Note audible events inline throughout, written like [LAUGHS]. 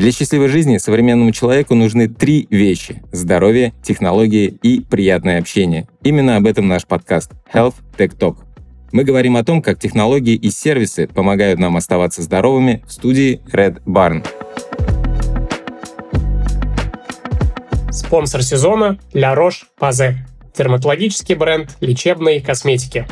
Для счастливой жизни современному человеку нужны три вещи – здоровье, технологии и приятное общение. Именно об этом наш подкаст Health Tech Talk. Мы говорим о том, как технологии и сервисы помогают нам оставаться здоровыми в студии Red Barn. Спонсор сезона – La Roche-Posay. Дерматологический бренд лечебной косметики.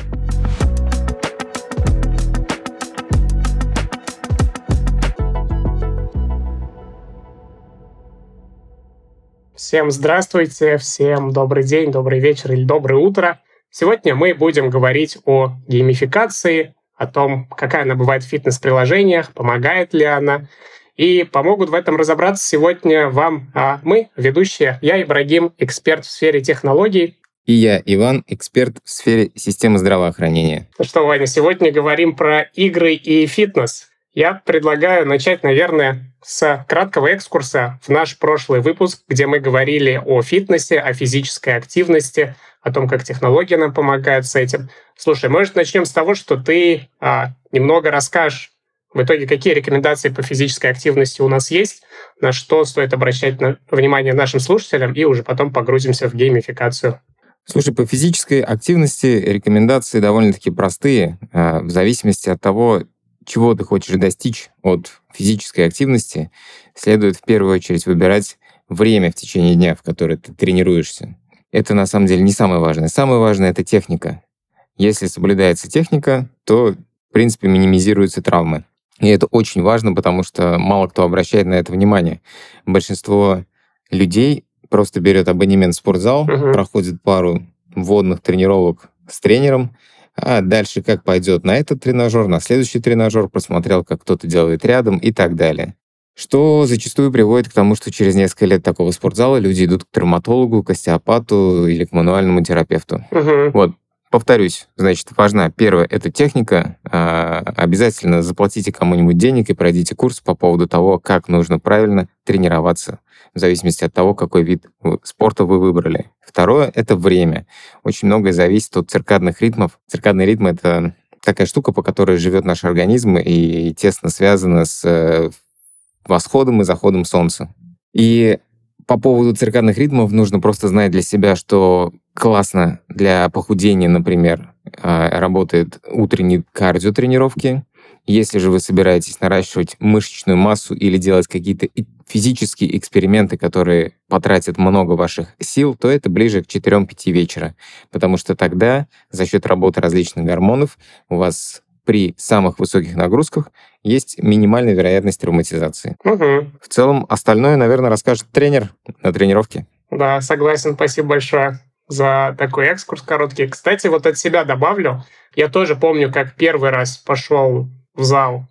Всем здравствуйте, всем добрый день, добрый вечер или доброе утро. Сегодня мы будем говорить о геймификации, о том, какая она бывает в фитнес-приложениях, помогает ли она. И помогут в этом разобраться сегодня вам а мы, ведущие. Я Ибрагим, эксперт в сфере технологий. И я, Иван, эксперт в сфере системы здравоохранения. Ну что, Ваня, сегодня говорим про игры и фитнес. Я предлагаю начать, наверное, с краткого экскурса в наш прошлый выпуск, где мы говорили о фитнесе, о физической активности, о том, как технология нам помогает с этим. Слушай, может, начнем с того, что ты а, немного расскажешь в итоге какие рекомендации по физической активности у нас есть, на что стоит обращать на, внимание нашим слушателям, и уже потом погрузимся в геймификацию. Слушай, по физической активности рекомендации довольно-таки простые, а, в зависимости от того, чего ты хочешь достичь от физической активности, следует в первую очередь выбирать время в течение дня, в которое ты тренируешься. Это на самом деле не самое важное. Самое важное — это техника. Если соблюдается техника, то, в принципе, минимизируются травмы. И это очень важно, потому что мало кто обращает на это внимание. Большинство людей просто берет абонемент в спортзал, uh-huh. проходит пару вводных тренировок с тренером, а дальше как пойдет на этот тренажер, на следующий тренажер, посмотрел, как кто-то делает рядом и так далее. Что зачастую приводит к тому, что через несколько лет такого спортзала люди идут к травматологу, к остеопату или к мануальному терапевту. Угу. Вот, повторюсь, значит, важна первое — это техника. А, обязательно заплатите кому-нибудь денег и пройдите курс по поводу того, как нужно правильно тренироваться в зависимости от того, какой вид спорта вы выбрали. Второе — это время. Очень многое зависит от циркадных ритмов. Циркадный ритм — это такая штука, по которой живет наш организм и тесно связана с э, восходом и заходом солнца. И по поводу циркадных ритмов нужно просто знать для себя, что классно для похудения, например, а, работает утренние кардиотренировки, если же вы собираетесь наращивать мышечную массу или делать какие-то физические эксперименты, которые потратят много ваших сил, то это ближе к 4-5 вечера, потому что тогда за счет работы различных гормонов у вас при самых высоких нагрузках есть минимальная вероятность травматизации. Угу. В целом, остальное, наверное, расскажет тренер на тренировке. Да, согласен. Спасибо большое за такой экскурс короткий. Кстати, вот от себя добавлю. Я тоже помню, как первый раз пошел в зал,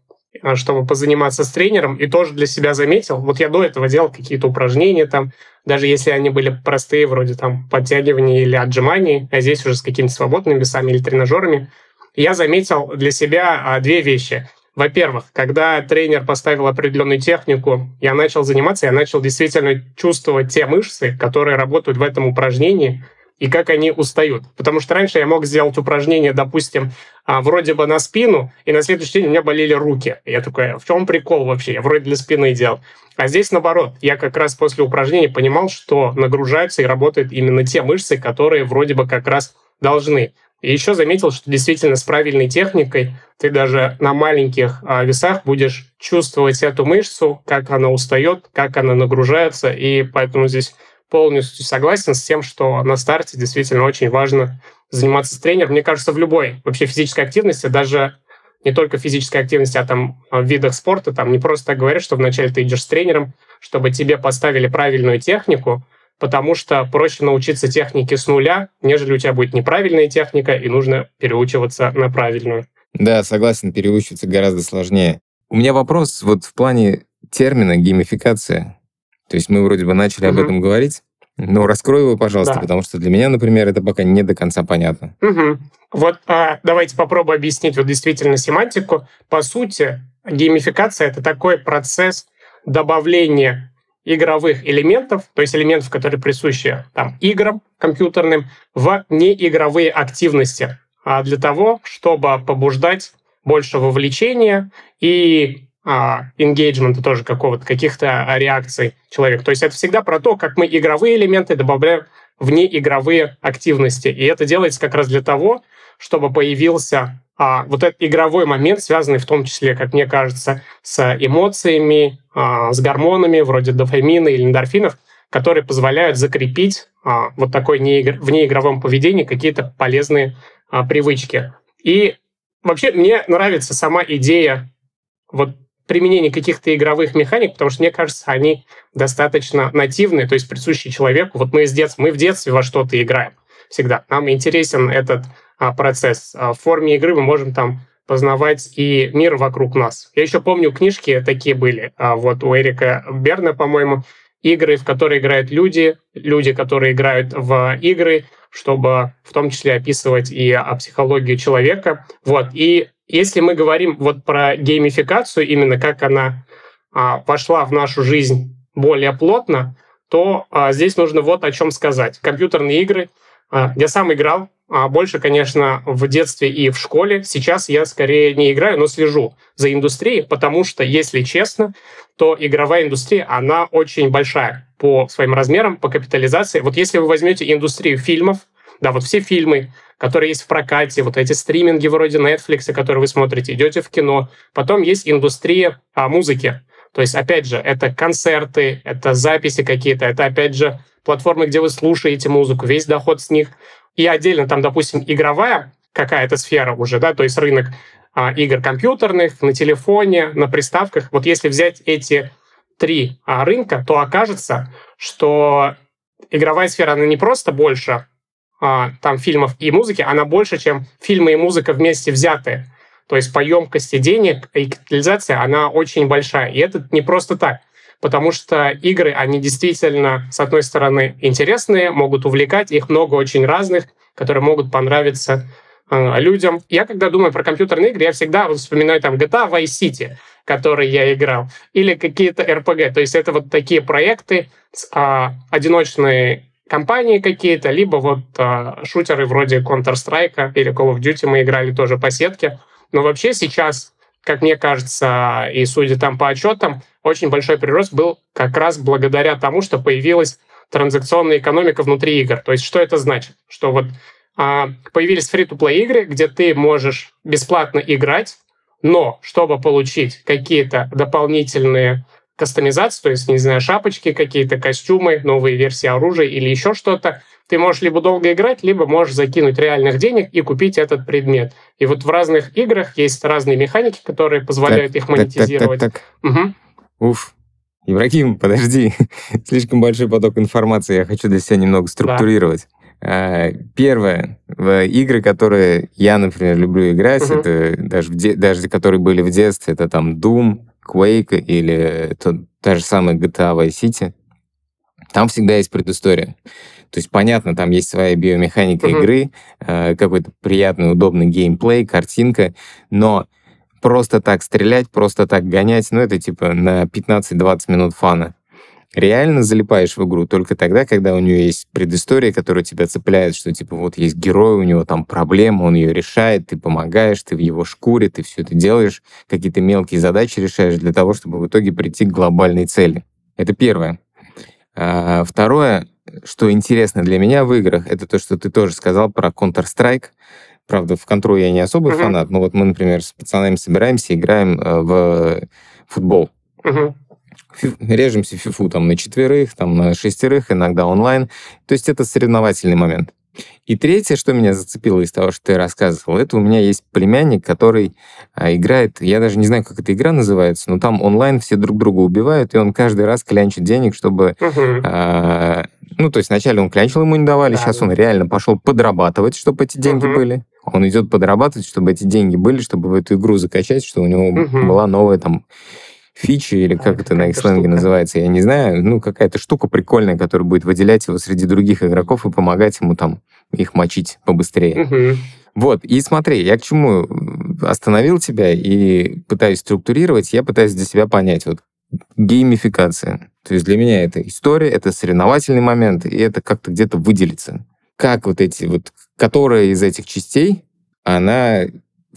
чтобы позаниматься с тренером, и тоже для себя заметил, вот я до этого делал какие-то упражнения там, даже если они были простые, вроде там подтягивания или отжиманий, а здесь уже с какими-то свободными весами или тренажерами, я заметил для себя а, две вещи. Во-первых, когда тренер поставил определенную технику, я начал заниматься, я начал действительно чувствовать те мышцы, которые работают в этом упражнении, и как они устают. Потому что раньше я мог сделать упражнение, допустим, а, вроде бы на спину, и на следующий день у меня болели руки. Я такой, «А в чем прикол вообще? Я вроде для спины делал. А здесь наоборот. Я как раз после упражнения понимал, что нагружаются и работают именно те мышцы, которые вроде бы как раз должны. И еще заметил, что действительно с правильной техникой ты даже на маленьких а, весах будешь чувствовать эту мышцу, как она устает, как она нагружается, и поэтому здесь полностью согласен с тем, что на старте действительно очень важно заниматься с тренером. Мне кажется, в любой вообще физической активности, даже не только физической активности, а там в видах спорта, там не просто так говорят, что вначале ты идешь с тренером, чтобы тебе поставили правильную технику, потому что проще научиться технике с нуля, нежели у тебя будет неправильная техника, и нужно переучиваться на правильную. Да, согласен, переучиваться гораздо сложнее. У меня вопрос вот в плане термина геймификация. То есть мы вроде бы начали угу. об этом говорить, но раскрой его, пожалуйста, да. потому что для меня, например, это пока не до конца понятно. Угу. Вот а, давайте попробую объяснить вот действительно семантику. По сути, геймификация — это такой процесс добавления игровых элементов, то есть элементов, которые присущи там, играм компьютерным, в неигровые активности, а для того, чтобы побуждать больше вовлечения и engagement тоже какого-то, каких-то реакций человека. То есть это всегда про то, как мы игровые элементы добавляем вне игровые активности. И это делается как раз для того, чтобы появился а, вот этот игровой момент, связанный в том числе, как мне кажется, с эмоциями, а, с гормонами вроде дофамина или эндорфинов, которые позволяют закрепить а, вот такой неигр... в неигровом поведении какие-то полезные а, привычки. И вообще мне нравится сама идея вот применения каких-то игровых механик, потому что, мне кажется, они достаточно нативные, то есть присущие человеку. Вот мы, из детства, мы в детстве во что-то играем всегда. Нам интересен этот а, процесс. А, в форме игры мы можем там познавать и мир вокруг нас. Я еще помню, книжки такие были. А, вот у Эрика Берна, по-моему, игры, в которые играют люди, люди, которые играют в игры, чтобы в том числе описывать и о психологию человека. Вот. И если мы говорим вот про геймификацию, именно как она а, пошла в нашу жизнь более плотно, то а, здесь нужно вот о чем сказать. Компьютерные игры. А, я сам играл а больше, конечно, в детстве и в школе. Сейчас я скорее не играю, но слежу за индустрией, потому что, если честно, то игровая индустрия, она очень большая по своим размерам, по капитализации. Вот если вы возьмете индустрию фильмов, да, вот все фильмы, которые есть в прокате, вот эти стриминги вроде Netflix, которые вы смотрите, идете в кино. Потом есть индустрия а, музыки. То есть, опять же, это концерты, это записи какие-то, это, опять же, платформы, где вы слушаете музыку, весь доход с них и отдельно там, допустим, игровая какая-то сфера уже, да, то есть рынок а, игр компьютерных, на телефоне, на приставках. Вот если взять эти три а, рынка, то окажется, что игровая сфера, она не просто больше там фильмов и музыки, она больше, чем фильмы и музыка вместе взятые. То есть по емкости денег и капитализация, она очень большая. И это не просто так потому что игры, они действительно, с одной стороны, интересные, могут увлекать, их много очень разных, которые могут понравиться э, людям. Я, когда думаю про компьютерные игры, я всегда вот вспоминаю там GTA Vice City, который я играл, или какие-то RPG. То есть это вот такие проекты, э, одиночные компании какие-то, либо вот э, шутеры вроде Counter-Strike или Call of Duty мы играли тоже по сетке. Но вообще сейчас как мне кажется, и судя там по отчетам, очень большой прирост был как раз благодаря тому, что появилась транзакционная экономика внутри игр. То есть что это значит? Что вот а, появились фри-то-плей игры, где ты можешь бесплатно играть, но чтобы получить какие-то дополнительные кастомизации, то есть, не знаю, шапочки какие-то, костюмы, новые версии оружия или еще что-то, ты можешь либо долго играть, либо можешь закинуть реальных денег и купить этот предмет. И вот в разных играх есть разные механики, которые позволяют так, их монетизировать. Так, так, так, так. Угу. Уф. Ибрагим, подожди. [LAUGHS] Слишком большой поток информации. Я хочу для себя немного структурировать. Да. Первое, игры, которые я, например, люблю играть, угу. это даже, даже которые были в детстве, это там Doom, Quake или то, та же самая GTA Vice City. Там всегда есть предыстория. То есть, понятно, там есть своя биомеханика mm-hmm. игры, э, какой-то приятный, удобный геймплей, картинка, но просто так стрелять, просто так гонять, ну, это типа на 15-20 минут фана. Реально залипаешь в игру только тогда, когда у нее есть предыстория, которая тебя цепляет, что типа вот есть герой, у него там проблема, он ее решает, ты помогаешь, ты в его шкуре, ты все это делаешь, какие-то мелкие задачи решаешь для того, чтобы в итоге прийти к глобальной цели. Это первое. А, второе, что интересно для меня в играх, это то, что ты тоже сказал про Counter-Strike. Правда, в контру я не особый uh-huh. фанат, но вот мы, например, с пацанами собираемся, играем э, в футбол. Uh-huh. Режемся фифу там на четверых, там на шестерых, иногда онлайн. То есть это соревновательный момент. И третье, что меня зацепило из того, что ты рассказывал, это у меня есть племянник, который а, играет, я даже не знаю, как эта игра называется, но там онлайн все друг друга убивают, и он каждый раз клянчит денег, чтобы... Угу. А, ну, то есть вначале он клянчил, ему не давали, да, сейчас он реально пошел подрабатывать, чтобы эти деньги угу. были. Он идет подрабатывать, чтобы эти деньги были, чтобы в эту игру закачать, чтобы у него угу. была новая там фичи, или как это на их сленге называется, я не знаю, ну, какая-то штука прикольная, которая будет выделять его среди других игроков и помогать ему там их мочить побыстрее. Угу. Вот, и смотри, я к чему остановил тебя и пытаюсь структурировать, я пытаюсь для себя понять, вот, геймификация. То есть для меня это история, это соревновательный момент, и это как-то где-то выделится. Как вот эти вот, которая из этих частей, она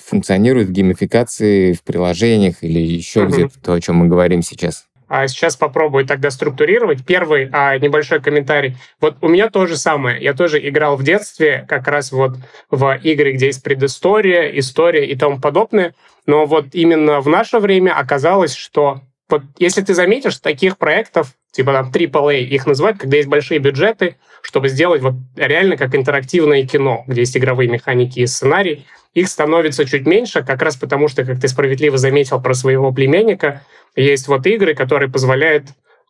функционирует в геймификации, в приложениях или еще mm-hmm. где-то то, о чем мы говорим сейчас? А сейчас попробую тогда структурировать. Первый а, небольшой комментарий. Вот у меня то же самое. Я тоже играл в детстве как раз вот в игры, где есть предыстория, история и тому подобное. Но вот именно в наше время оказалось, что вот если ты заметишь, таких проектов, типа там AAA, их называют, когда есть большие бюджеты, чтобы сделать вот реально как интерактивное кино, где есть игровые механики и сценарий, их становится чуть меньше, как раз потому что, как ты справедливо заметил про своего племянника, есть вот игры, которые позволяют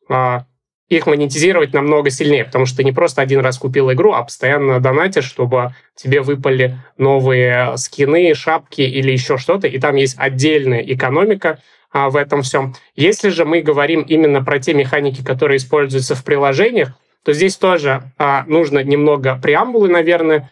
а, их монетизировать намного сильнее, потому что ты не просто один раз купил игру, а постоянно донатишь, чтобы тебе выпали новые скины, шапки или еще что-то, и там есть отдельная экономика а, в этом всем. Если же мы говорим именно про те механики, которые используются в приложениях, то здесь тоже а, нужно немного преамбулы, наверное.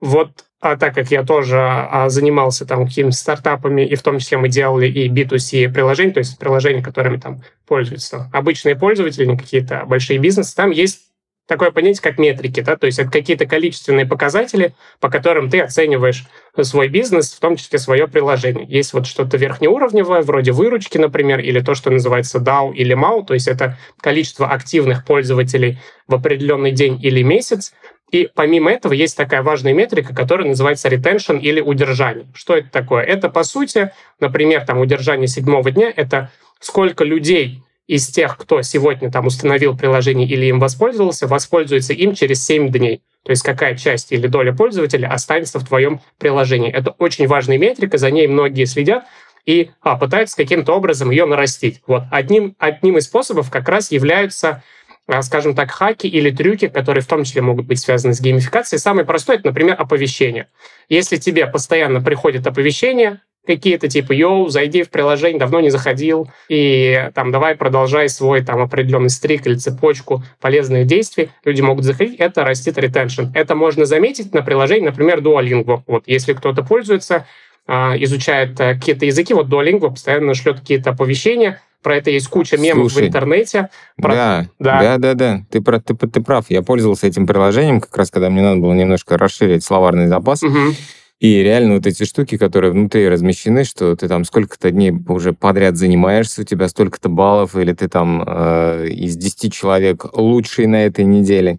Вот а так как я тоже а, занимался там какими-то стартапами, и в том числе мы делали и B2C приложения, то есть приложения, которыми там пользуются обычные пользователи, не какие-то большие бизнесы, там есть такое понятие, как метрики, да, то есть это какие-то количественные показатели, по которым ты оцениваешь свой бизнес, в том числе свое приложение. Есть вот что-то верхнеуровневое, вроде выручки, например, или то, что называется DAO или MAU, то есть это количество активных пользователей в определенный день или месяц, и помимо этого есть такая важная метрика, которая называется retention или удержание. Что это такое? Это, по сути, например, там удержание седьмого дня, это сколько людей из тех, кто сегодня там установил приложение или им воспользовался, воспользуется им через 7 дней. То есть какая часть или доля пользователя останется в твоем приложении. Это очень важная метрика, за ней многие следят и а, пытаются каким-то образом ее нарастить. Вот одним, одним из способов как раз являются а, скажем так, хаки или трюки, которые в том числе могут быть связаны с геймификацией. Самый простой — это, например, оповещение. Если тебе постоянно приходит оповещение, какие-то типа «Йоу, зайди в приложение, давно не заходил, и там давай продолжай свой там определенный стрик или цепочку полезных действий», люди могут заходить, это растит ретеншн. Это можно заметить на приложении, например, Duolingo. Вот если кто-то пользуется, а, изучает э, какие-то языки, вот Duolingo постоянно шлет какие-то оповещения, про это есть куча мемов Слушай, в интернете. Про... Да, да, да, да, да. Ты, ты, ты, ты прав. Я пользовался этим приложением, как раз когда мне надо было немножко расширить словарный запас. Угу. И реально вот эти штуки, которые внутри размещены, что ты там сколько-то дней уже подряд занимаешься, у тебя столько-то баллов, или ты там э, из 10 человек лучший на этой неделе.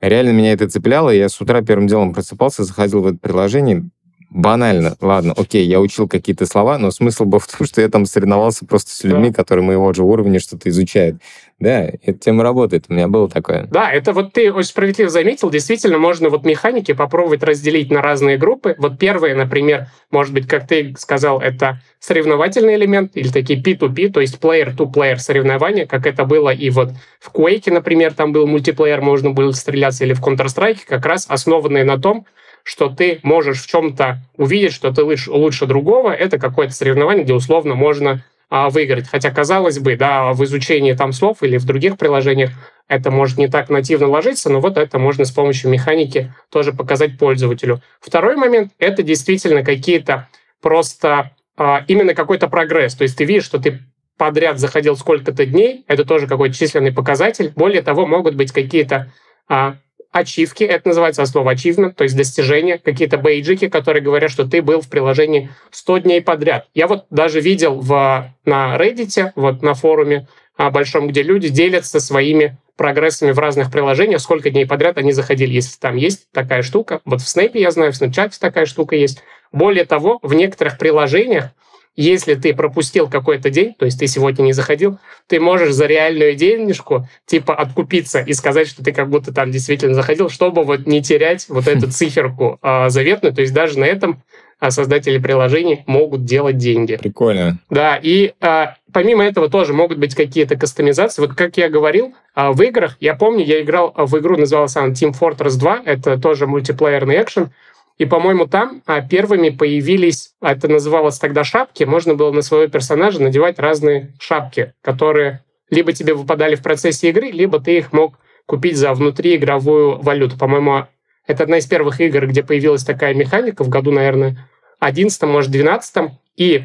Реально меня это цепляло, я с утра первым делом просыпался, заходил в это приложение, банально, ладно, окей, я учил какие-то слова, но смысл был в том, что я там соревновался просто с людьми, да. которые моего же уровня что-то изучают. Да, эта тема работает, у меня было такое. Да, это вот ты очень справедливо заметил, действительно можно вот механики попробовать разделить на разные группы. Вот первые, например, может быть, как ты сказал, это соревновательный элемент или такие P2P, то есть player-to-player соревнования, как это было и вот в Quake, например, там был мультиплеер, можно было стреляться, или в Counter-Strike, как раз основанные на том, что ты можешь в чем-то увидеть, что ты лучше, лучше другого, это какое-то соревнование, где условно можно выиграть. Хотя, казалось бы, да, в изучении там слов или в других приложениях это может не так нативно ложиться, но вот это можно с помощью механики тоже показать пользователю. Второй момент — это действительно какие-то просто а, именно какой-то прогресс. То есть ты видишь, что ты подряд заходил сколько-то дней, это тоже какой-то численный показатель. Более того, могут быть какие-то а, ачивки, это называется слово achievement, то есть достижения, какие-то бейджики, которые говорят, что ты был в приложении 100 дней подряд. Я вот даже видел в, на Reddit, вот на форуме а, большом, где люди делятся своими прогрессами в разных приложениях, сколько дней подряд они заходили, если там есть такая штука. Вот в Snap я знаю, в Snapchat такая штука есть. Более того, в некоторых приложениях если ты пропустил какой-то день, то есть ты сегодня не заходил, ты можешь за реальную денежку типа откупиться и сказать, что ты как будто там действительно заходил, чтобы вот не терять вот эту циферку э, заветную. То есть даже на этом а создатели приложений могут делать деньги. Прикольно. Да, и а, помимо этого тоже могут быть какие-то кастомизации. Вот как я говорил, а, в играх, я помню, я играл в игру, называлась она Team Fortress 2, это тоже мультиплеерный экшен, и, по-моему, там а, первыми появились, а, это называлось тогда шапки, можно было на своего персонажа надевать разные шапки, которые либо тебе выпадали в процессе игры, либо ты их мог купить за внутриигровую валюту. По-моему, это одна из первых игр, где появилась такая механика в году, наверное, 11 может, 12 И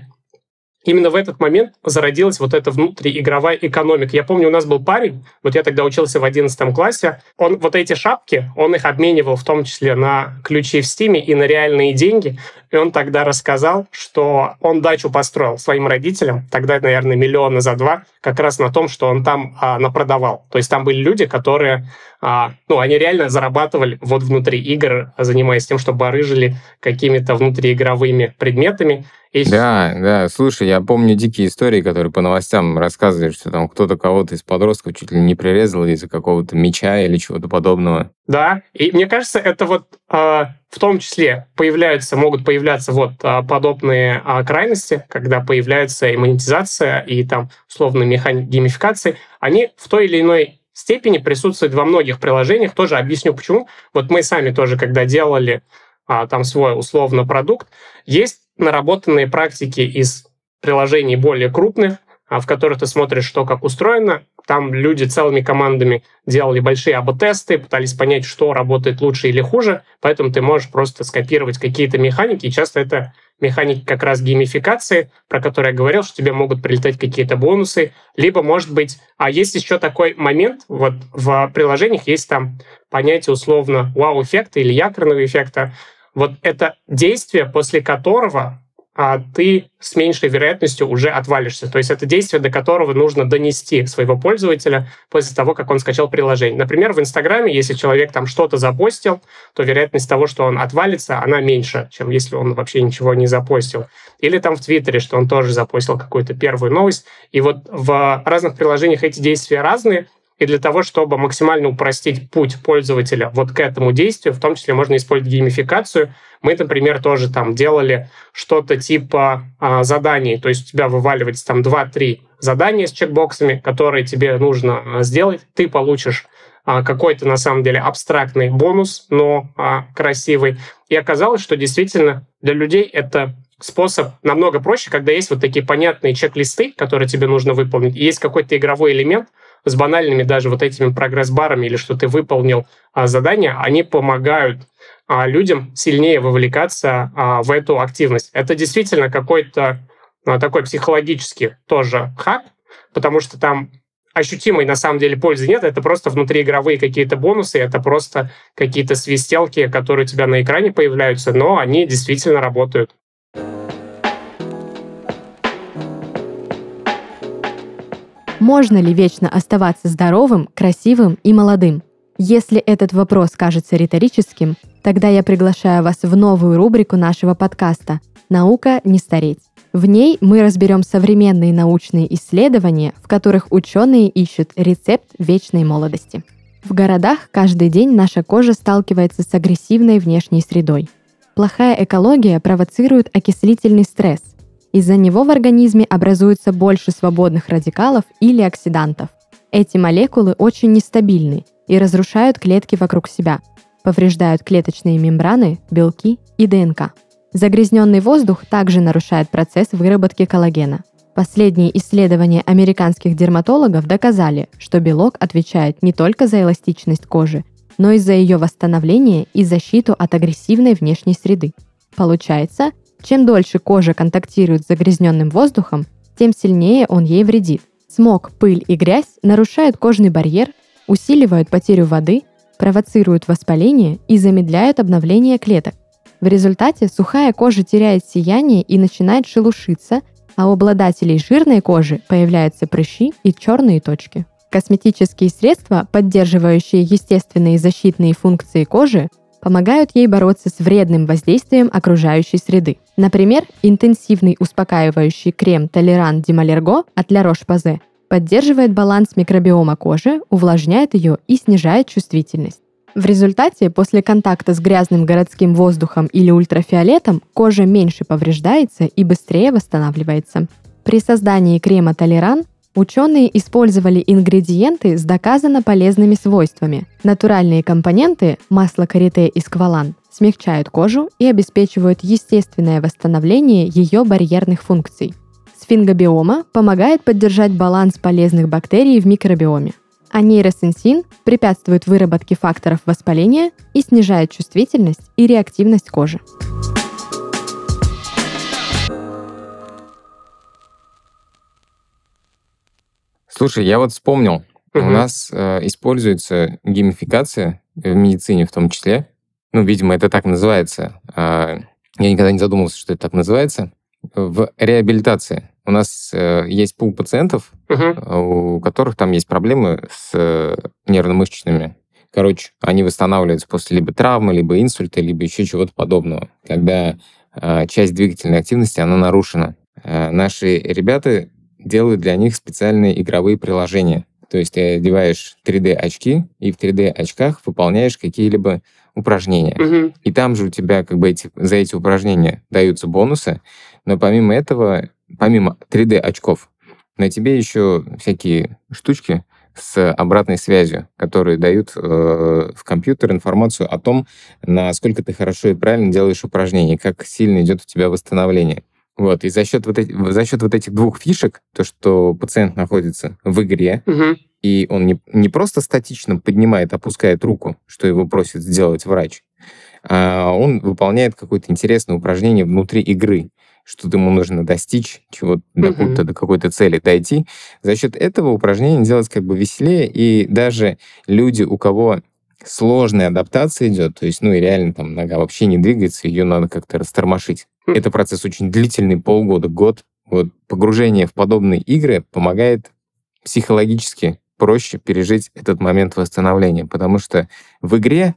именно в этот момент зародилась вот эта внутриигровая экономика. Я помню, у нас был парень, вот я тогда учился в 11 классе, он вот эти шапки, он их обменивал в том числе на ключи в Стиме и на реальные деньги. И он тогда рассказал, что он дачу построил своим родителям, тогда, наверное, миллиона за два, как раз на том, что он там а, напродавал. То есть там были люди, которые, а, ну, они реально зарабатывали вот внутри игр, занимаясь тем, что барыжили какими-то внутриигровыми предметами, и... Да, да, слушай, я помню дикие истории, которые по новостям рассказывали, что там кто-то кого-то из подростков чуть ли не прирезал из-за какого-то меча или чего-то подобного. Да, и мне кажется, это вот э, в том числе появляются, могут появляться вот э, подобные э, крайности, когда появляется и монетизация, и там условно механик геймификации, они в той или иной степени присутствуют во многих приложениях. Тоже объясню почему. Вот мы сами тоже, когда делали а, там свой условно продукт, есть наработанные практики из приложений более крупных, в которых ты смотришь, что как устроено. Там люди целыми командами делали большие АБ-тесты, пытались понять, что работает лучше или хуже, поэтому ты можешь просто скопировать какие-то механики, и часто это механики как раз геймификации, про которые я говорил, что тебе могут прилетать какие-то бонусы, либо, может быть, а есть еще такой момент, вот в приложениях есть там понятие условно вау-эффекта или якорного эффекта, вот это действие, после которого а ты с меньшей вероятностью уже отвалишься. То есть это действие, до которого нужно донести своего пользователя после того, как он скачал приложение. Например, в Инстаграме, если человек там что-то запостил, то вероятность того, что он отвалится, она меньше, чем если он вообще ничего не запостил. Или там в Твиттере, что он тоже запостил какую-то первую новость. И вот в разных приложениях эти действия разные, и для того, чтобы максимально упростить путь пользователя вот к этому действию, в том числе можно использовать геймификацию. Мы, например, тоже там делали что-то типа а, заданий, то есть у тебя вываливается там 2-3 задания с чекбоксами, которые тебе нужно а, сделать. Ты получишь а, какой-то на самом деле абстрактный бонус, но а, красивый. И оказалось, что действительно для людей это способ намного проще, когда есть вот такие понятные чек-листы, которые тебе нужно выполнить, и есть какой-то игровой элемент, с банальными даже вот этими прогресс-барами или что ты выполнил а, задание, они помогают а, людям сильнее вовлекаться а, в эту активность. Это действительно какой-то а, такой психологический тоже хак, потому что там ощутимой на самом деле пользы нет, это просто внутриигровые какие-то бонусы, это просто какие-то свистелки, которые у тебя на экране появляются, но они действительно работают. Можно ли вечно оставаться здоровым, красивым и молодым? Если этот вопрос кажется риторическим, тогда я приглашаю вас в новую рубрику нашего подкаста «Наука не стареть». В ней мы разберем современные научные исследования, в которых ученые ищут рецепт вечной молодости. В городах каждый день наша кожа сталкивается с агрессивной внешней средой. Плохая экология провоцирует окислительный стресс, из-за него в организме образуется больше свободных радикалов или оксидантов. Эти молекулы очень нестабильны и разрушают клетки вокруг себя, повреждают клеточные мембраны, белки и ДНК. Загрязненный воздух также нарушает процесс выработки коллагена. Последние исследования американских дерматологов доказали, что белок отвечает не только за эластичность кожи, но и за ее восстановление и защиту от агрессивной внешней среды. Получается, чем дольше кожа контактирует с загрязненным воздухом, тем сильнее он ей вредит. Смог, пыль и грязь нарушают кожный барьер, усиливают потерю воды, провоцируют воспаление и замедляют обновление клеток. В результате сухая кожа теряет сияние и начинает шелушиться, а у обладателей жирной кожи появляются прыщи и черные точки. Косметические средства, поддерживающие естественные защитные функции кожи, помогают ей бороться с вредным воздействием окружающей среды. Например, интенсивный успокаивающий крем Толерант Дималерго от La Roche-Posay поддерживает баланс микробиома кожи, увлажняет ее и снижает чувствительность. В результате, после контакта с грязным городским воздухом или ультрафиолетом, кожа меньше повреждается и быстрее восстанавливается. При создании крема Толеран Ученые использовали ингредиенты с доказанно полезными свойствами. Натуральные компоненты, масло карите и сквалан, смягчают кожу и обеспечивают естественное восстановление ее барьерных функций. Сфингобиома помогает поддержать баланс полезных бактерий в микробиоме. А нейросенсин препятствует выработке факторов воспаления и снижает чувствительность и реактивность кожи. Слушай, я вот вспомнил, угу. у нас э, используется геймификация в медицине в том числе. Ну, видимо, это так называется. Э, я никогда не задумывался, что это так называется, в реабилитации. У нас э, есть пул пациентов, Мгм. у которых там есть проблемы с э, нервно-мышечными. Короче, они восстанавливаются после либо травмы, либо инсульта, либо еще чего-то подобного, когда э, часть двигательной активности, она нарушена. Э, наши ребята делают для них специальные игровые приложения. То есть ты одеваешь 3D-очки, и в 3D-очках выполняешь какие-либо упражнения. Мгм. И там же у тебя как бы эти, за эти упражнения даются бонусы, но помимо этого, помимо 3D-очков, на тебе еще всякие штучки с обратной связью, которые дают э, в компьютер информацию о том, насколько ты хорошо и правильно делаешь упражнения, как сильно идет у тебя восстановление. Вот, и за счет вот, эти- за счет вот этих двух фишек, то, что пациент находится в игре, Мгм. и он не, не просто статично поднимает, опускает руку, что его просит сделать врач, а он выполняет какое-то интересное упражнение внутри игры, что ему нужно достичь, чего до, Мгм. какой-то- до какой-то цели дойти. За счет этого упражнения делать как бы веселее, и даже люди, у кого сложная адаптация идет, то есть, ну и реально там нога вообще не двигается, ее надо как-то растормошить. Мгм. Это процесс очень длительный, полгода, год. Вот погружение в подобные игры помогает психологически проще пережить этот момент восстановления, потому что в игре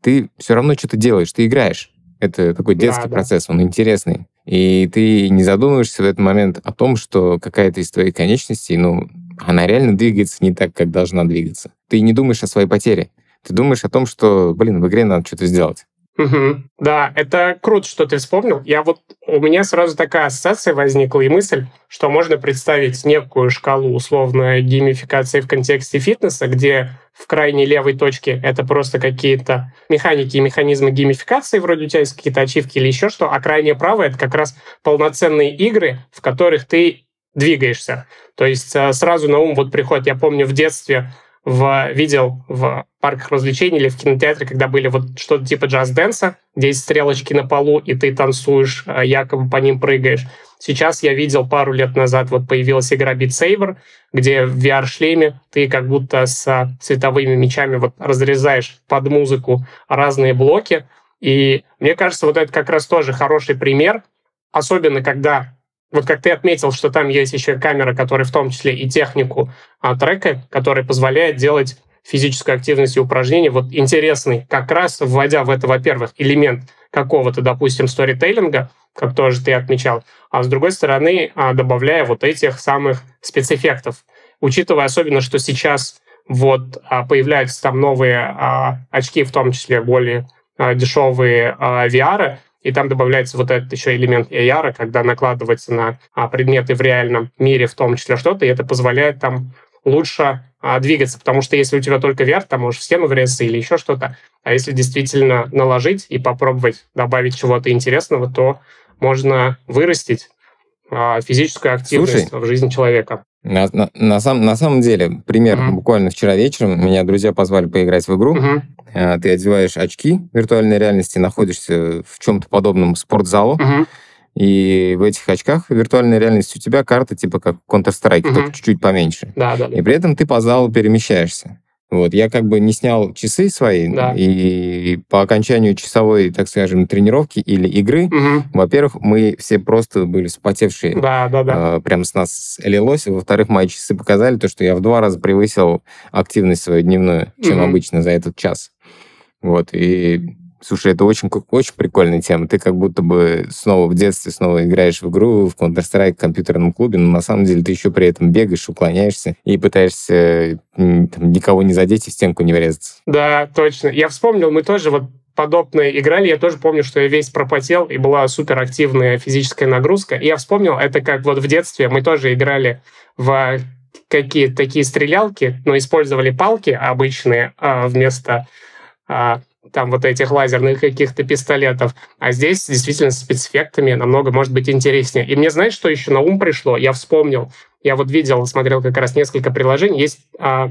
ты все равно что-то делаешь, ты играешь. Это такой Да, детский да. процесс, он интересный. И ты не задумываешься в этот момент о том, что какая-то из твоих конечностей, ну, она реально двигается не так, как должна двигаться. Ты не думаешь о своей потере. Ты думаешь о том, что, блин, в игре надо что-то сделать. Мгм. Да, это круто, что ты вспомнил. Я вот у меня сразу такая ассоциация возникла и мысль, что можно представить некую шкалу условно геймификации в контексте фитнеса, где в крайней левой точке это просто какие-то механики и механизмы геймификации, вроде у тебя есть какие-то ачивки или еще что, а крайняя правая это как раз полноценные игры, в которых ты двигаешься. То есть э, сразу на ум вот приходит, я помню в детстве в, видел в парках развлечений или в кинотеатре, когда были вот что-то типа джаз-дэнса, где есть стрелочки на полу, и ты танцуешь, а, якобы по ним прыгаешь. Сейчас я видел пару лет назад, вот появилась игра Beat Saber, где в VR-шлеме ты как будто с а, световыми мечами вот разрезаешь под музыку разные блоки. И мне кажется, вот это как раз тоже хороший пример, особенно когда вот как ты отметил, что там есть еще камера, которая в том числе и технику а, трека, которая позволяет делать физическую активность и упражнения вот интересный, как раз вводя в это, во-первых, элемент какого-то, допустим, сторителлинга, как тоже ты отмечал, а с другой стороны, а, добавляя вот этих самых спецэффектов. Учитывая особенно, что сейчас вот а, появляются там новые а, очки, в том числе более дешевые VR, и там добавляется вот этот еще элемент AR, когда накладывается на а, предметы в реальном мире, в том числе что-то, и это позволяет там лучше а, двигаться, потому что если у тебя только VR, там можешь в стену врезаться или еще что-то, а если действительно наложить и попробовать добавить чего-то интересного, то можно вырастить а, физическую активность Слушай, в жизни человека. На, на, на, сам, на самом деле, пример, Мгм. буквально вчера вечером меня друзья позвали поиграть в игру. А, Ты одеваешь очки виртуальной реальности, находишься в чем-то подобном спортзалу, Мгм. и в этих очках виртуальной реальности у тебя карта типа как Counter-Strike, Мгм. только чуть-чуть поменьше. Да, да, да. И при этом ты по залу перемещаешься. Вот, я как бы не снял часы свои, Да. и по окончанию часовой, так скажем, тренировки или игры, Мгм. во-первых, мы все просто были вспотевшие, Да, да, да. э, прям с нас лилось. Во-вторых, мои часы показали то, что я в два раза превысил активность свою дневную, чем Мгм. обычно за этот час. Вот, и, слушай, это очень, очень прикольная тема. Ты как будто бы снова в детстве снова играешь в игру, в Counter-Strike, в компьютерном клубе, но на самом деле ты еще при этом бегаешь, уклоняешься и пытаешься там, никого не задеть и в стенку не врезаться. Да, точно. Я вспомнил, мы тоже вот подобное играли. Я тоже помню, что я весь пропотел, и была суперактивная физическая нагрузка. И я вспомнил, это как вот в детстве мы тоже играли в какие такие стрелялки, но использовали палки обычные а, вместо а, там вот этих лазерных каких-то пистолетов. А здесь действительно с спецэффектами намного может быть интереснее. И мне, знаешь, что еще на ум пришло? Я вспомнил. Я вот видел, смотрел как раз несколько приложений. Есть а,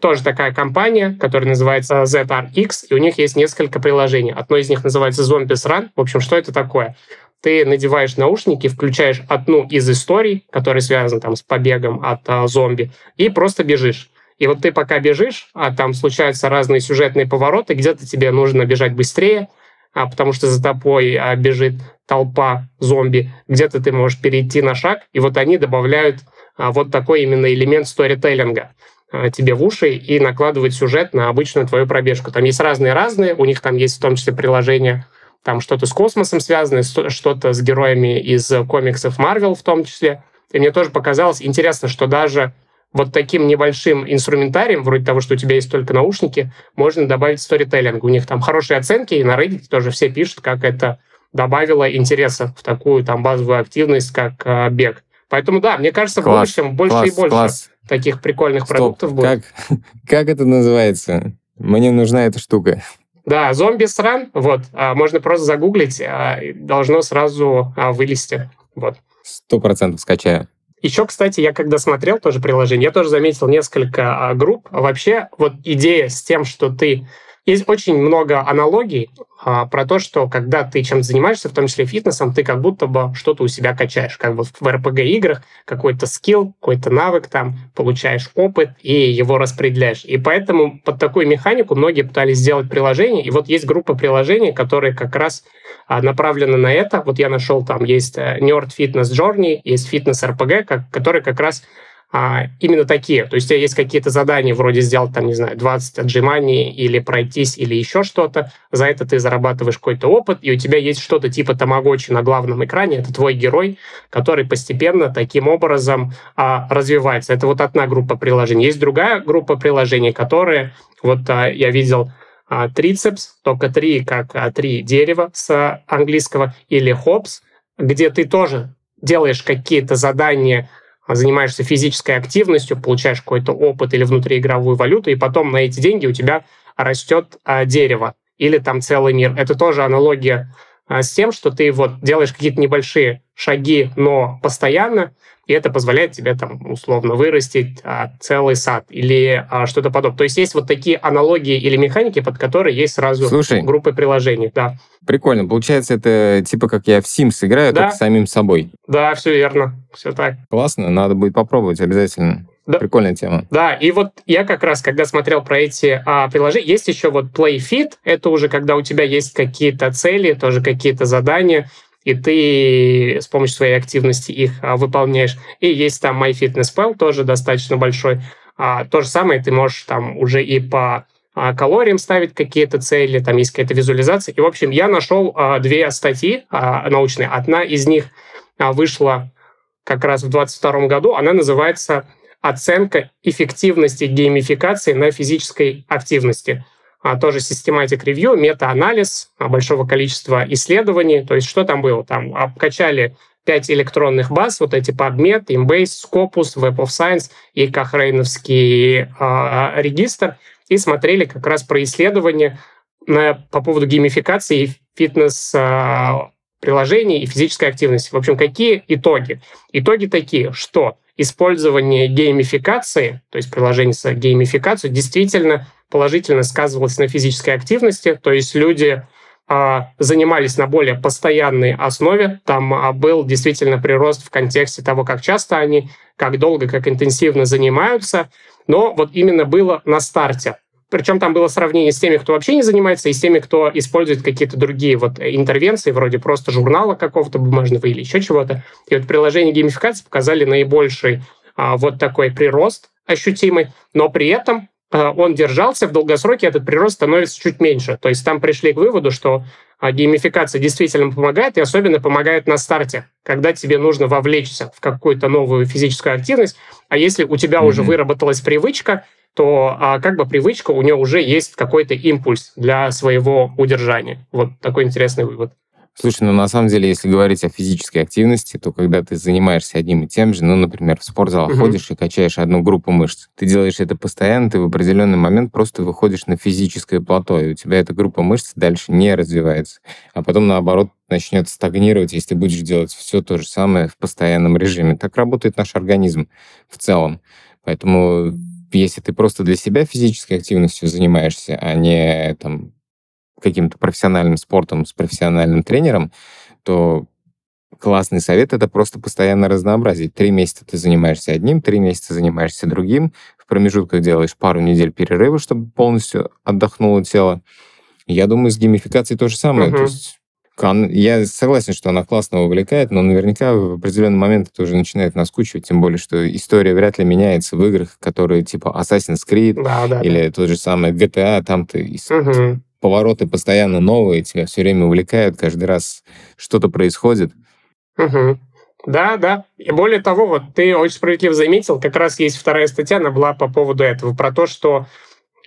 тоже такая компания, которая называется ZRX, и у них есть несколько приложений. Одно из них называется Zombies Run. В общем, что это такое? Ты надеваешь наушники, включаешь одну из историй, которая связана там с побегом от а, зомби, и просто бежишь. И вот ты пока бежишь, а там случаются разные сюжетные повороты, где-то тебе нужно бежать быстрее, а, потому что за тобой а, бежит толпа зомби, где-то ты можешь перейти на шаг, и вот они добавляют а, вот такой именно элемент сторителлинга а, тебе в уши и накладывать сюжет на обычную твою пробежку. Там есть разные-разные, у них там есть в том числе приложения, там что-то с космосом связанное, что-то с героями из комиксов Marvel в том числе. И мне тоже показалось интересно, что даже вот таким небольшим инструментарием, вроде того, что у тебя есть только наушники, можно добавить сторителлинг. У них там хорошие оценки, и на Reddit тоже все пишут, как это добавило интереса в такую там базовую активность, как э, бег. Поэтому да, мне кажется, класс, в будущем больше класс, и больше класс. таких прикольных Стоп, продуктов будет. Как, [LAUGHS] как это называется? Мне нужна эта штука. Да, зомби-сран, вот, а, можно просто загуглить, а, должно сразу а, вылезти. Вот. Сто процентов скачаю. Еще, кстати, я когда смотрел тоже приложение, я тоже заметил несколько а, групп. Вообще, вот идея с тем, что ты есть очень много аналогий а, про то, что когда ты чем-то занимаешься, в том числе фитнесом, ты как будто бы что-то у себя качаешь. Как вот в RPG-играх какой-то скилл, какой-то навык там, получаешь опыт и его распределяешь. И поэтому под такую механику многие пытались сделать приложение. И вот есть группа приложений, которые как раз а, направлены на это. Вот я нашел там, есть э, Nerd Fitness Journey, есть Fitness RPG, как, который как раз а, именно такие. То есть у тебя есть какие-то задания, вроде сделать, там, не знаю, 20 отжиманий или пройтись, или еще что-то. За это ты зарабатываешь какой-то опыт, и у тебя есть что-то типа тамагочи на главном экране. Это твой герой, который постепенно таким образом а, развивается. Это вот одна группа приложений. Есть другая группа приложений, которые, вот а, я видел, а, трицепс, только три, как а, три дерева с английского, или хопс, где ты тоже делаешь какие-то задания занимаешься физической активностью, получаешь какой-то опыт или внутриигровую валюту, и потом на эти деньги у тебя растет а, дерево или там целый мир. Это тоже аналогия а, с тем, что ты вот делаешь какие-то небольшие шаги, но постоянно, и это позволяет тебе там условно вырастить а, целый сад или а, что-то подобное. То есть есть вот такие аналогии или механики, под которые есть сразу Слушай, группы приложений. Да. Прикольно. Получается, это типа как я в Sims играю, да. только самим собой. Да, все верно. Все так. Классно. Надо будет попробовать обязательно. Да. Прикольная тема. Да, и вот я как раз, когда смотрел про эти а, приложения, есть еще вот PlayFit, это уже когда у тебя есть какие-то цели, тоже какие-то задания, и ты с помощью своей активности их а, выполняешь. И есть там MyFitnessPal, тоже достаточно большой. А, то же самое ты можешь там уже и по а, калориям ставить какие-то цели, там есть какая-то визуализация. И, в общем, я нашел две статьи научные. Одна из них вышла как раз в 2022 году. Она называется «Оценка эффективности геймификации на физической активности» тоже systematic review, мета-анализ а, большого количества исследований. То есть что там было? Там обкачали пять электронных баз, вот эти PubMed, Embase, Scopus, Web of Science и Кохрейновский э, регистр, и смотрели как раз про исследования на, по поводу геймификации фитнес э, приложений и физической активности. В общем, какие итоги? Итоги такие, что использование геймификации, то есть приложение с геймификацией, действительно положительно сказывалось на физической активности, то есть люди а, занимались на более постоянной основе. Там а, был действительно прирост в контексте того, как часто они, как долго, как интенсивно занимаются. Но вот именно было на старте. Причем там было сравнение с теми, кто вообще не занимается, и с теми, кто использует какие-то другие вот интервенции, вроде просто журнала какого-то бумажного или еще чего-то. И вот приложение геймификации показали наибольший а, вот такой прирост ощутимый, но при этом Э, он держался, в долгосроке этот прирост становится чуть меньше. То есть там пришли к выводу, что а, геймификация действительно помогает, и особенно помогает на старте, когда тебе нужно вовлечься в какую-то новую физическую активность. А если у тебя mm-hmm. уже выработалась привычка, то а, как бы привычка, у нее уже есть какой-то импульс для своего удержания. Вот такой интересный вывод. Слушай, ну на самом деле, если говорить о физической активности, то когда ты занимаешься одним и тем же, ну, например, в спортзал угу. ходишь и качаешь одну группу мышц, ты делаешь это постоянно, ты в определенный момент просто выходишь на физическое плато, и у тебя эта группа мышц дальше не развивается. А потом, наоборот, начнет стагнировать, если ты будешь делать все то же самое в постоянном режиме. Так работает наш организм в целом. Поэтому если ты просто для себя физической активностью занимаешься, а не там каким-то профессиональным спортом с профессиональным тренером, то классный совет — это просто постоянно разнообразить. Три месяца ты занимаешься одним, три месяца занимаешься другим, в промежутках делаешь пару недель перерыва, чтобы полностью отдохнуло тело, Я думаю, с геймификацией то же самое. Мгм. То есть я согласен, что она классно увлекает, но наверняка в определенный момент это уже начинает наскучивать, тем более, что история вряд ли меняется в играх, которые типа Assassin's Creed Да, да. или тот же самый GTA, там ты да. Мгм. Повороты постоянно новые, тебя все время увлекают, каждый раз что-то происходит. Мгм. Да, да. И более того, вот ты очень справедливо заметил, как раз есть вторая статья, она была по поводу этого, про то, что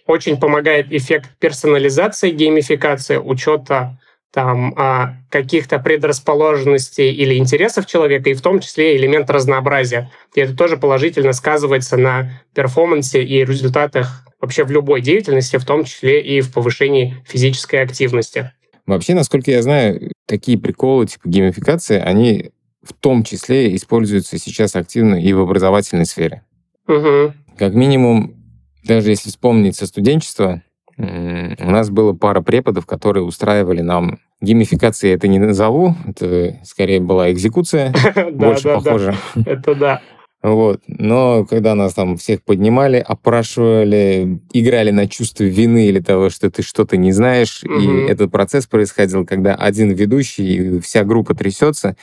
очень помогает эффект персонализации, геймификации, учета там а, каких-то предрасположенностей или интересов человека, и в том числе элемент разнообразия. И это тоже положительно сказывается на перформансе и результатах вообще в любой деятельности, в том числе и в повышении физической активности. Вообще, насколько я знаю, такие приколы типа геймификации, они в том числе используются сейчас активно и в образовательной сфере. Мгм. Как минимум, даже если вспомнить со студенчества, у нас было пара преподов, которые устраивали нам геймификации, это не назову, это скорее была экзекуция, [LAUGHS] больше похоже. Это да. Вот. Но когда нас там всех поднимали, опрашивали, играли на чувство вины или того, что ты что-то не знаешь, Мгм. и этот процесс происходил, когда один ведущий и вся группа трясется.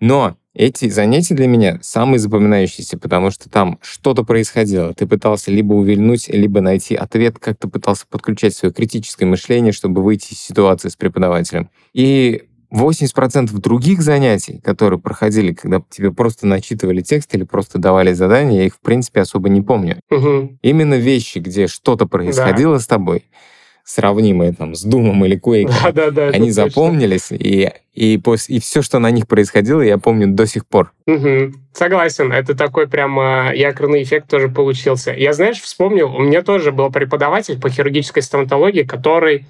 Но эти занятия для меня самые запоминающиеся, потому что там что-то происходило. Ты пытался либо увильнуть, либо найти ответ, как ты пытался подключать свое критическое мышление, чтобы выйти из ситуации с преподавателем. И 80% других занятий, которые проходили, когда тебе просто начитывали текст или просто давали задания, я их, в принципе, особо не помню. Мгм. Именно вещи, где что-то происходило с тобой, сравнимые там с Думом или Quake, Да, да, да. они точно. запомнились, и, и, пос- и все, что на них происходило, я помню до сих пор. Мгм. Согласен, это такой прям э, якорный эффект тоже получился. Я, знаешь, вспомнил, у меня тоже был преподаватель по хирургической стоматологии, который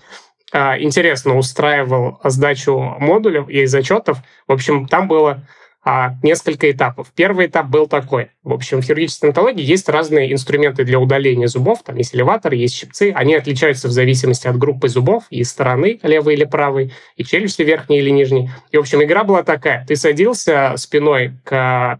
а, интересно устраивал сдачу модулей и зачетов. В общем, там было а, несколько этапов. Первый этап был такой. В общем, в хирургической стоматологии есть разные инструменты для удаления зубов. Там есть элеваторы, есть щипцы. Они отличаются в зависимости от группы зубов и стороны, левой или правой, и челюсти верхней или нижней. И, в общем, игра была такая. Ты садился спиной к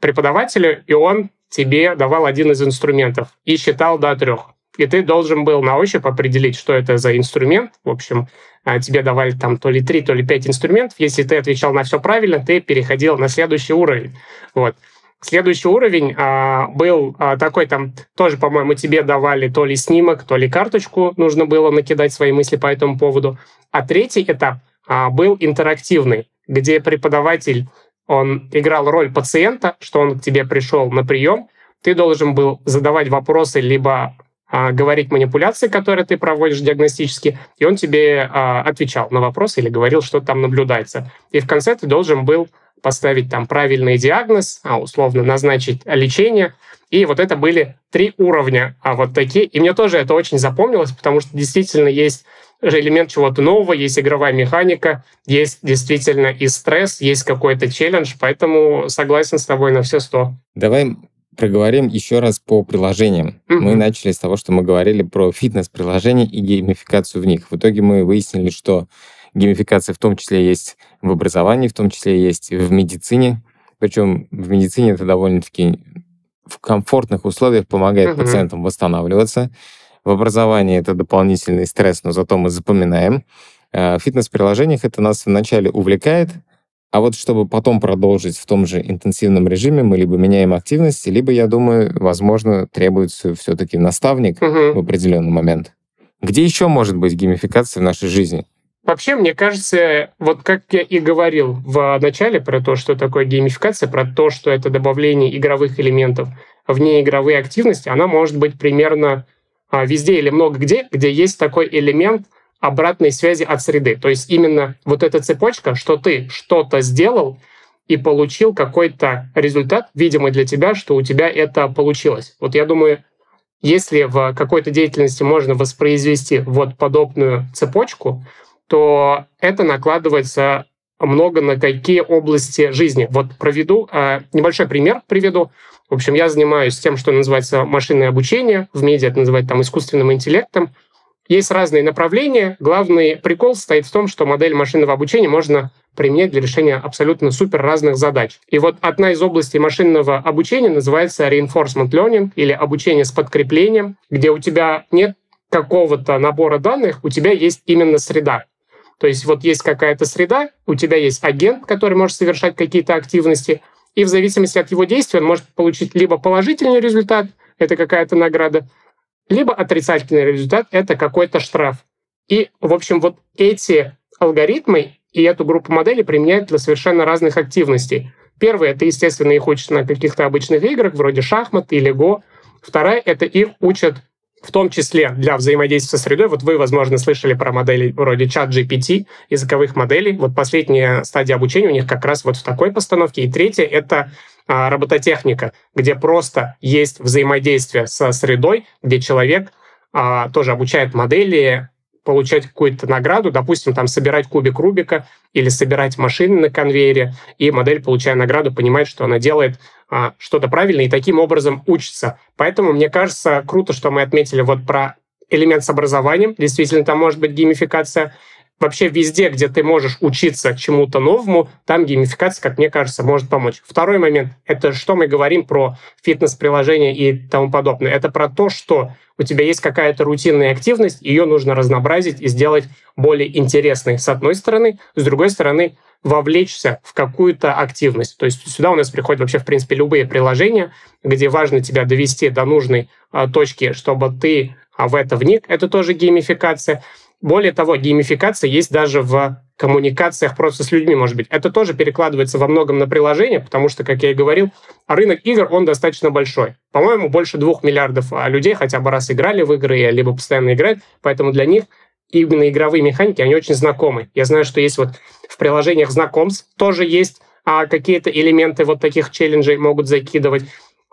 преподавателю, и он тебе давал один из инструментов и считал до трех. И ты должен был на ощупь определить, что это за инструмент. В общем, а, тебе давали там то ли три, то ли пять инструментов. Если ты отвечал на все правильно, ты переходил на следующий уровень. Вот. Следующий уровень а, был а, такой, там тоже, по-моему, тебе давали то ли снимок, то ли карточку, нужно было накидать свои мысли по этому поводу. А третий этап а, был интерактивный, где преподаватель, он играл роль пациента, что он к тебе пришел на прием, ты должен был задавать вопросы, либо говорить манипуляции, которые ты проводишь диагностически, и он тебе а, отвечал на вопросы или говорил, что там наблюдается. И в конце ты должен был поставить там правильный диагноз, а условно назначить лечение. И вот это были три уровня, а вот такие. И мне тоже это очень запомнилось, потому что действительно есть элемент чего-то нового, есть игровая механика, есть действительно и стресс, есть какой-то челлендж, поэтому согласен с тобой на все сто. Давай проговорим еще раз по приложениям. Мгм. Мы начали с того, что мы говорили про фитнес-приложения и геймификацию в них. В итоге мы выяснили, что геймификация в том числе есть в образовании, в том числе есть в медицине. Причем в медицине это довольно-таки в комфортных условиях помогает Мгм. пациентам восстанавливаться. В образовании это дополнительный стресс, но зато мы запоминаем. А В фитнес-приложениях это нас вначале увлекает, а вот чтобы потом продолжить в том же интенсивном режиме, мы либо меняем активность, либо, я думаю, возможно, требуется все-таки наставник Мгм. в определенный момент. Где еще может быть геймификация в нашей жизни? Вообще, мне кажется, вот как я и говорил в начале про то, что такое геймификация, про то, что это добавление игровых элементов в неигровые активности, она может быть примерно а, везде или много где, где есть такой элемент обратной связи от среды. То есть именно вот эта цепочка, что ты что-то сделал и получил какой-то результат, видимый для тебя, что у тебя это получилось. Вот я думаю, если в какой-то деятельности можно воспроизвести вот подобную цепочку, то это накладывается много на какие области жизни. Вот проведу э, небольшой пример приведу. В общем, я занимаюсь тем, что называется машинное обучение. В медиа это называют там искусственным интеллектом. Есть разные направления. Главный прикол состоит в том, что модель машинного обучения можно применять для решения абсолютно супер разных задач. И вот одна из областей машинного обучения называется reinforcement learning или обучение с подкреплением, где у тебя нет какого-то набора данных у тебя есть именно среда. То есть вот есть какая-то среда, у тебя есть агент, который может совершать какие-то активности, и в зависимости от его действия он может получить либо положительный результат, это какая-то награда, либо отрицательный результат, это какой-то штраф. И, в общем, вот эти алгоритмы и эту группу моделей применяют для совершенно разных активностей. Первое — это, естественно, их учат на каких-то обычных играх, вроде шахмат или го. Вторая — это их учат в том числе для взаимодействия со средой. Вот вы, возможно, слышали про модели вроде чат GPT, языковых моделей. Вот последняя стадия обучения у них как раз вот в такой постановке. И третье — это робототехника, где просто есть взаимодействие со средой, где человек а, тоже обучает модели, получать какую-то награду, допустим, там собирать кубик Рубика или собирать машины на конвейере, и модель, получая награду, понимает, что она делает а, что-то правильно, и таким образом учится. Поэтому, мне кажется, круто, что мы отметили вот про элемент с образованием. Действительно, там может быть геймификация вообще везде, где ты можешь учиться чему-то новому, там геймификация, как мне кажется, может помочь. Второй момент — это что мы говорим про фитнес-приложения и тому подобное. Это про то, что у тебя есть какая-то рутинная активность, ее нужно разнообразить и сделать более интересной, с одной стороны. С другой стороны, вовлечься в какую-то активность. То есть сюда у нас приходят вообще, в принципе, любые приложения, где важно тебя довести до нужной а, точки, чтобы ты а, в это вник. Это тоже геймификация. Более того, геймификация есть даже в коммуникациях просто с людьми, может быть. Это тоже перекладывается во многом на приложение, потому что, как я и говорил, рынок игр, он достаточно большой. По-моему, больше двух миллиардов а, людей хотя бы раз играли в игры, либо постоянно играют, поэтому для них именно игровые механики, они очень знакомы. Я знаю, что есть вот в приложениях знакомств тоже есть а, какие-то элементы вот таких челленджей могут закидывать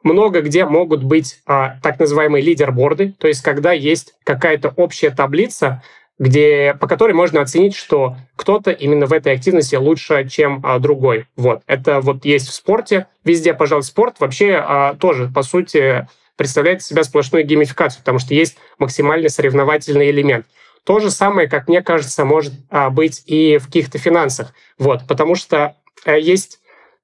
много где могут быть а, так называемые лидерборды, то есть когда есть какая-то общая таблица, где, по которой можно оценить, что кто-то именно в этой активности лучше, чем а, другой. Вот. Это вот есть в спорте. Везде, пожалуй, спорт вообще а, тоже, по сути, представляет из себя сплошную геймификацию, потому что есть максимально соревновательный элемент. То же самое, как мне кажется, может а, быть и в каких-то финансах. Вот. Потому что а, есть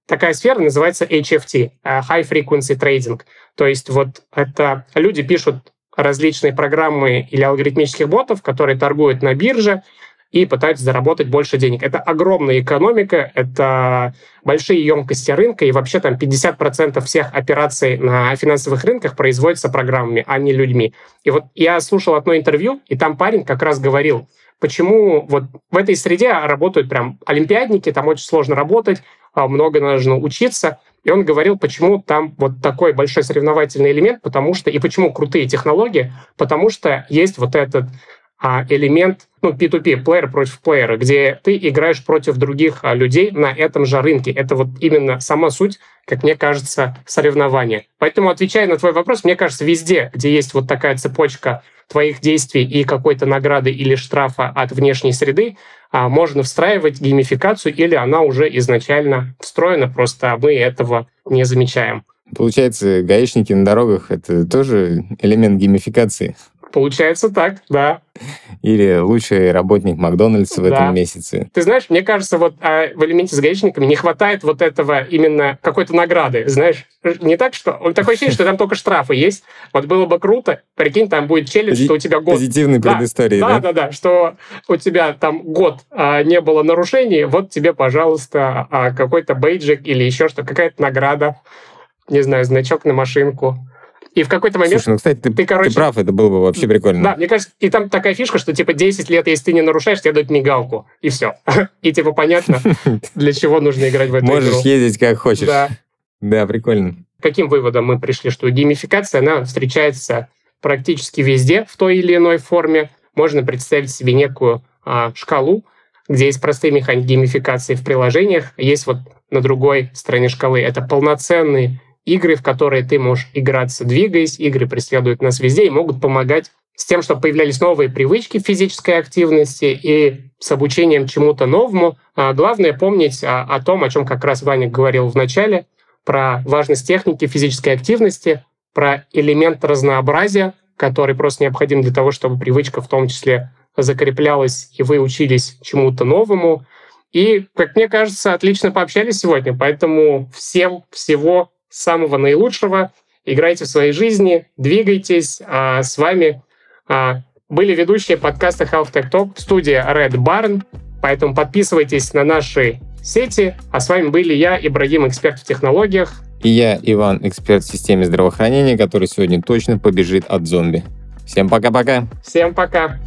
такая сфера, называется HFT, а, High Frequency Trading. То есть вот это люди пишут различные программы или алгоритмических ботов, которые торгуют на бирже и пытаются заработать больше денег. Это огромная экономика, это большие емкости рынка, и вообще там 50% всех операций на финансовых рынках производятся программами, а не людьми. И вот я слушал одно интервью, и там парень как раз говорил, почему вот в этой среде работают прям олимпиадники, там очень сложно работать, а много нужно учиться, и он говорил, почему там вот такой большой соревновательный элемент, потому что и почему крутые технологии, потому что есть вот этот а, элемент, ну, P2P, плеер против плеера, где ты играешь против других а, людей на этом же рынке. Это вот именно сама суть, как мне кажется, соревнования. Поэтому, отвечая на твой вопрос, мне кажется, везде, где есть вот такая цепочка твоих действий и какой-то награды или штрафа от внешней среды, а, можно встраивать геймификацию или она уже изначально встроена, просто мы этого не замечаем. Получается, гаишники на дорогах — это тоже элемент геймификации? Получается так, да. Или лучший работник Макдональдса в да. этом месяце. Ты знаешь, мне кажется, вот а в элементе с гаишниками не хватает вот этого именно какой-то награды, знаешь. Не так, что... Такое ощущение, что там только штрафы есть. Вот было бы круто, прикинь, там будет челлендж, что у тебя год... Позитивной да, предыстории, да? Да, да, да, что у тебя там год а, не было нарушений, вот тебе, пожалуйста, а, какой-то бейджик или еще что, какая-то награда, не знаю, значок на машинку. И в какой-то момент... Слушай, ну, кстати, ты, ты, короче... ты прав, это было бы вообще прикольно. Да, мне кажется, и там такая фишка, что, типа, 10 лет, если ты не нарушаешь, тебе дают мигалку, и все. [LAUGHS] И, типа, понятно, [LAUGHS] для чего нужно играть в эту Можешь игру. ездить как хочешь. Да. Да, прикольно. Каким выводом мы пришли? Что геймификация, она встречается практически везде в той или иной форме. Можно представить себе некую а, шкалу, где есть простые механики геймификации в приложениях, есть вот на другой стороне шкалы это полноценные игры, в которые ты можешь играться, двигаясь. Игры преследуют нас везде и могут помогать с тем, чтобы появлялись новые привычки физической активности и с обучением чему-то новому. А главное помнить о, о том, о чем как раз Ваня говорил в начале, про важность техники физической активности, про элемент разнообразия, который просто необходим для того, чтобы привычка в том числе закреплялась, и вы учились чему-то новому. И, как мне кажется, отлично пообщались сегодня, поэтому всем всего самого наилучшего. Играйте в своей жизни, двигайтесь. А с вами а, были ведущие подкаста Health Tech Talk в студии Red Barn. Поэтому подписывайтесь на наши сети. А с вами были я, Ибрагим, эксперт в технологиях. И я, Иван, эксперт в системе здравоохранения, который сегодня точно побежит от зомби. Всем пока-пока. Всем пока.